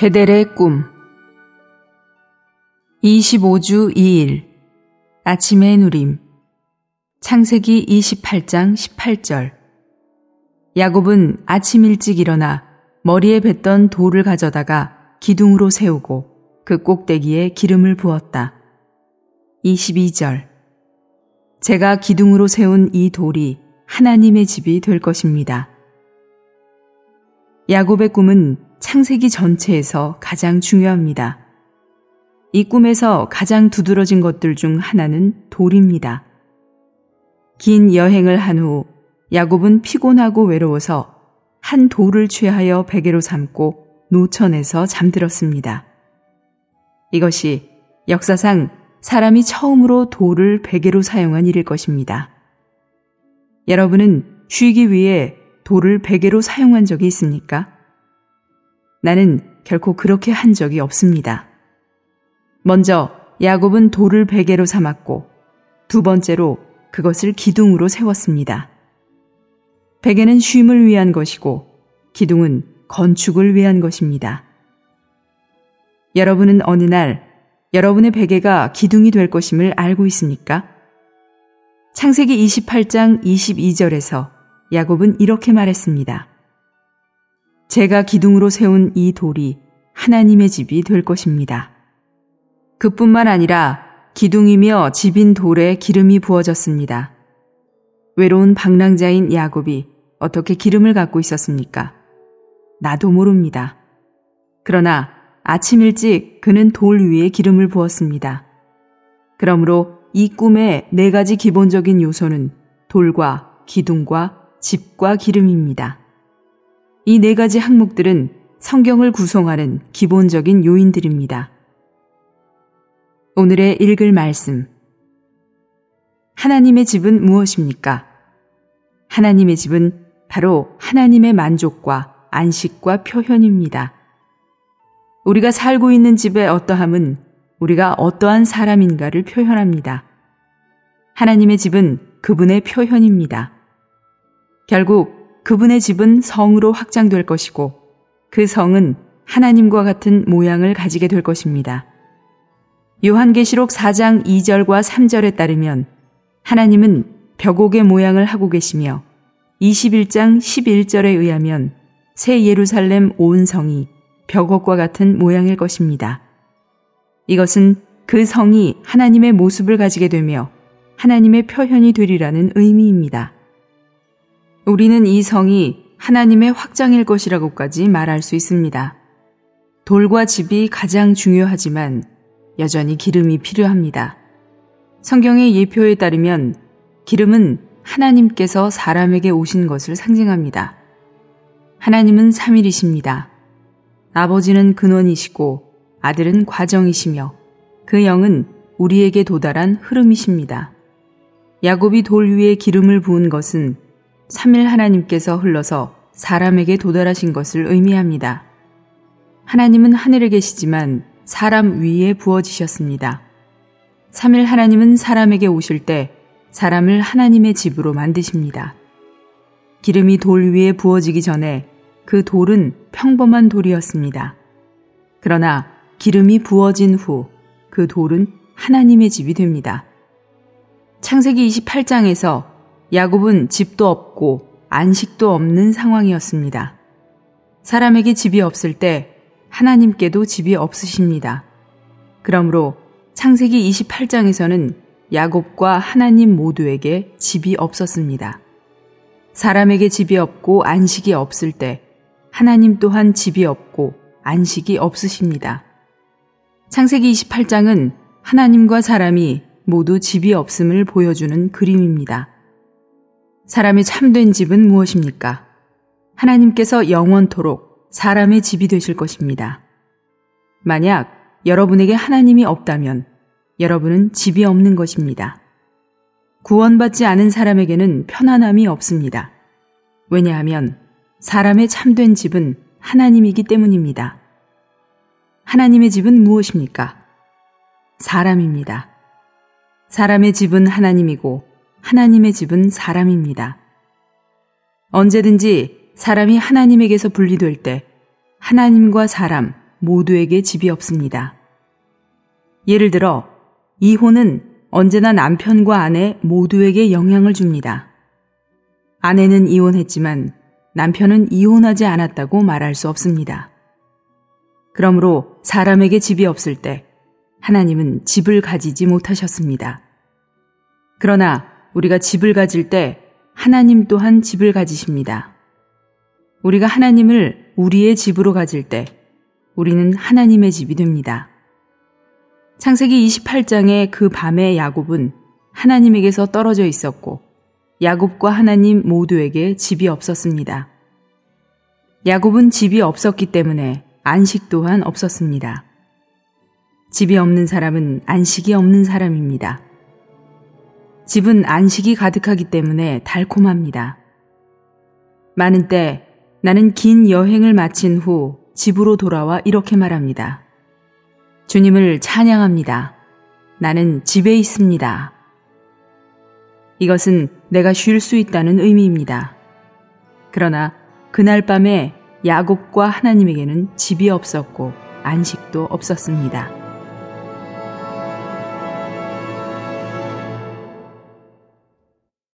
베델의 꿈 25주 2일 아침의 누림 창세기 28장 18절 야곱은 아침 일찍 일어나 머리에 뱉던 돌을 가져다가 기둥으로 세우고 그 꼭대기에 기름을 부었다. 22절 제가 기둥으로 세운 이 돌이 하나님의 집이 될 것입니다. 야곱의 꿈은 창세기 전체에서 가장 중요합니다. 이 꿈에서 가장 두드러진 것들 중 하나는 돌입니다. 긴 여행을 한 후 야곱은 피곤하고 외로워서 한 돌을 취하여 베개로 삼고 노천에서 잠들었습니다. 이것이 역사상 사람이 처음으로 돌을 베개로 사용한 일일 것입니다. 여러분은 쉬기 위해 돌을 베개로 사용한 적이 있습니까? 나는 결코 그렇게 한 적이 없습니다. 먼저 야곱은 돌을 베개로 삼았고 두 번째로 그것을 기둥으로 세웠습니다. 베개는 쉼을 위한 것이고 기둥은 건축을 위한 것입니다. 여러분은 어느 날 여러분의 베개가 기둥이 될 것임을 알고 있습니까? 창세기 28장 22절에서 야곱은 이렇게 말했습니다. 제가 기둥으로 세운 이 돌이 하나님의 집이 될 것입니다. 그뿐만 아니라 기둥이며 집인 돌에 기름이 부어졌습니다. 외로운 방랑자인 야곱이 어떻게 기름을 갖고 있었습니까? 나도 모릅니다. 그러나 아침 일찍 그는 돌 위에 기름을 부었습니다. 그러므로 이 꿈의 네 가지 기본적인 요소는 돌과 기둥과 집과 기름입니다. 이 네 가지 항목들은 성경을 구성하는 기본적인 요인들입니다. 오늘의 읽을 말씀. 하나님의 집은 무엇입니까? 하나님의 집은 바로 하나님의 만족과 안식과 표현입니다. 우리가 살고 있는 집의 어떠함은 우리가 어떠한 사람인가를 표현합니다. 하나님의 집은 그분의 표현입니다. 결국 그분의 집은 성으로 확장될 것이고 그 성은 하나님과 같은 모양을 가지게 될 것입니다. 요한계시록 4장 2절과 3절에 따르면 하나님은 벽옥의 모양을 하고 계시며 21장 11절에 의하면 새 예루살렘 온 성이 벽옥과 같은 모양일 것입니다. 이것은 그 성이 하나님의 모습을 가지게 되며 하나님의 표현이 되리라는 의미입니다. 우리는 이 성이 하나님의 확장일 것이라고까지 말할 수 있습니다. 돌과 집이 가장 중요하지만 여전히 기름이 필요합니다. 성경의 예표에 따르면 기름은 하나님께서 사람에게 오신 것을 상징합니다. 하나님은 삼일이십니다. 아버지는 근원이시고 아들은 과정이시며 그 영은 우리에게 도달한 흐름이십니다. 야곱이 돌 위에 기름을 부은 것은 3일 하나님께서 흘러서 사람에게 도달하신 것을 의미합니다. 하나님은 하늘에 계시지만 사람 위에 부어지셨습니다. 3일 하나님은 사람에게 오실 때 사람을 하나님의 집으로 만드십니다. 기름이 돌 위에 부어지기 전에 그 돌은 평범한 돌이었습니다. 그러나 기름이 부어진 후 그 돌은 하나님의 집이 됩니다. 창세기 28장에서 야곱은 집도 없고 안식도 없는 상황이었습니다. 사람에게 집이 없을 때 하나님께도 집이 없으십니다. 그러므로 창세기 28장에서는 야곱과 하나님 모두에게 집이 없었습니다. 사람에게 집이 없고 안식이 없을 때 하나님 또한 집이 없고 안식이 없으십니다. 창세기 28장은 하나님과 사람이 모두 집이 없음을 보여주는 그림입니다. 사람이 참된 집은 무엇입니까? 하나님께서 영원토록 사람의 집이 되실 것입니다. 만약 여러분에게 하나님이 없다면 여러분은 집이 없는 것입니다. 구원받지 않은 사람에게는 편안함이 없습니다. 왜냐하면 사람의 참된 집은 하나님이기 때문입니다. 하나님의 집은 무엇입니까? 사람입니다. 사람의 집은 하나님이고 하나님의 집은 사람입니다. 언제든지 사람이 하나님에게서 분리될 때 하나님과 사람, 모두에게 집이 없습니다. 예를 들어, 이혼은 언제나 남편과 아내 모두에게 영향을 줍니다. 아내는 이혼했지만 남편은 이혼하지 않았다고 말할 수 없습니다. 그러므로 사람에게 집이 없을 때 하나님은 집을 가지지 못하셨습니다. 그러나 우리가 집을 가질 때 하나님 또한 집을 가지십니다. 우리가 하나님을 우리의 집으로 가질 때 우리는 하나님의 집이 됩니다. 창세기 28장의 그 밤에 야곱은 하나님에게서 떨어져 있었고 야곱과 하나님 모두에게 집이 없었습니다. 야곱은 집이 없었기 때문에 안식 또한 없었습니다. 집이 없는 사람은 안식이 없는 사람입니다. 집은 안식이 가득하기 때문에 달콤합니다. 많은 때 나는 긴 여행을 마친 후 집으로 돌아와 이렇게 말합니다. 주님을 찬양합니다. 나는 집에 있습니다. 이것은 내가 쉴 수 있다는 의미입니다. 그러나 그날 밤에 야곱과 하나님에게는 집이 없었고 안식도 없었습니다.